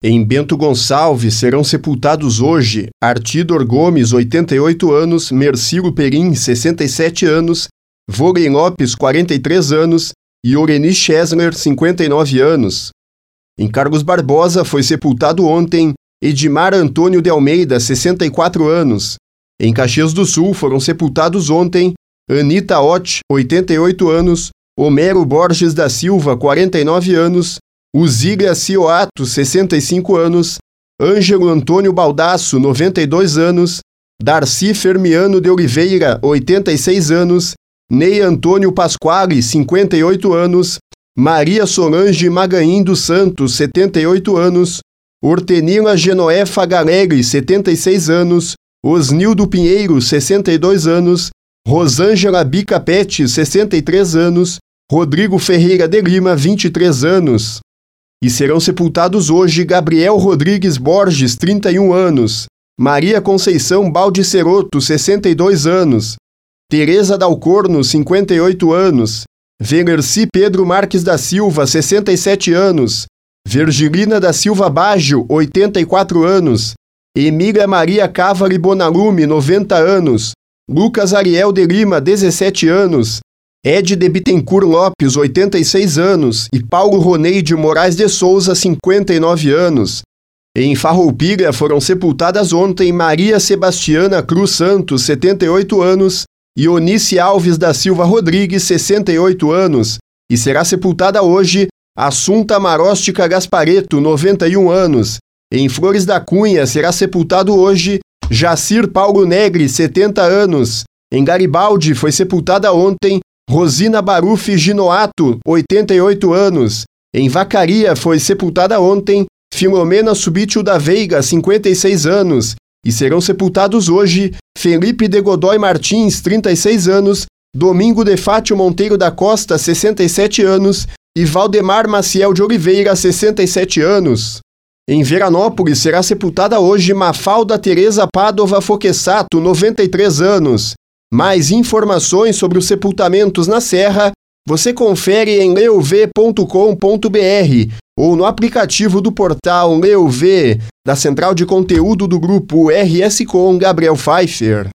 Em Bento Gonçalves serão sepultados hoje Artidor Gomes, 88 anos, Mercilo Perim, 67 anos, Volen Lopes, 43 anos e Oreni Chesler, 59 anos. Em Carlos Barbosa foi sepultado ontem Edmar Antônio de Almeida, 64 anos. Em Caxias do Sul foram sepultados ontem Anita Ott, 88 anos, Homero Borges da Silva, 49 anos, Uzília Cioato, 65 anos, Ângelo Antônio Baldasso, 92 anos, Darcy Fermiano de Oliveira, 86 anos, Ney Antônio Pasquale, 58 anos, Maria Solange Magaim dos Santos, 78 anos, Hortenila Genoefa Galegre, 76 anos, Osnildo Pinheiro, 62 anos, Rosângela Bicapete, 63 anos, Rodrigo Ferreira de Lima, 23 anos. E serão sepultados hoje Gabriel Rodrigues Borges, 31 anos, Maria Conceição Balde Ceroto, 62 anos, Teresa Dalcorno, 58 anos, Venerci Pedro Marques da Silva, 67 anos, Virgilina da Silva Baggio, 84 anos, Emília Maria Cavari Bonalume, 90 anos, Lucas Ariel de Lima, 17 anos, Ed de Bittencourt Lopes, 86 anos, e Paulo Ronei de Moraes de Souza, 59 anos. Em Farroupilha foram sepultadas ontem Maria Sebastiana Cruz Santos, 78 anos, e Onice Alves da Silva Rodrigues, 68 anos, e será sepultada hoje Assunta Maróstica Gaspareto, 91 anos. Em Flores da Cunha será sepultado hoje Jacir Paulo Negre, 70 anos. Em Garibaldi foi sepultada ontem Rosina Barufi Ginoato, 88 anos. Em Vacaria foi sepultada ontem Filomena Subítio da Veiga, 56 anos. E serão sepultados hoje Felipe de Godoy Martins, 36 anos, Domingo de Fátio Monteiro da Costa, 67 anos, e Valdemar Maciel de Oliveira, 67 anos. Em Veranópolis será sepultada hoje Mafalda Teresa Padova Foquessato, 93 anos. Mais informações sobre os sepultamentos na Serra você confere em leuv.com.br ou no aplicativo do portal Leuv, da central de conteúdo do grupo RS Com Gabriel Pfeiffer.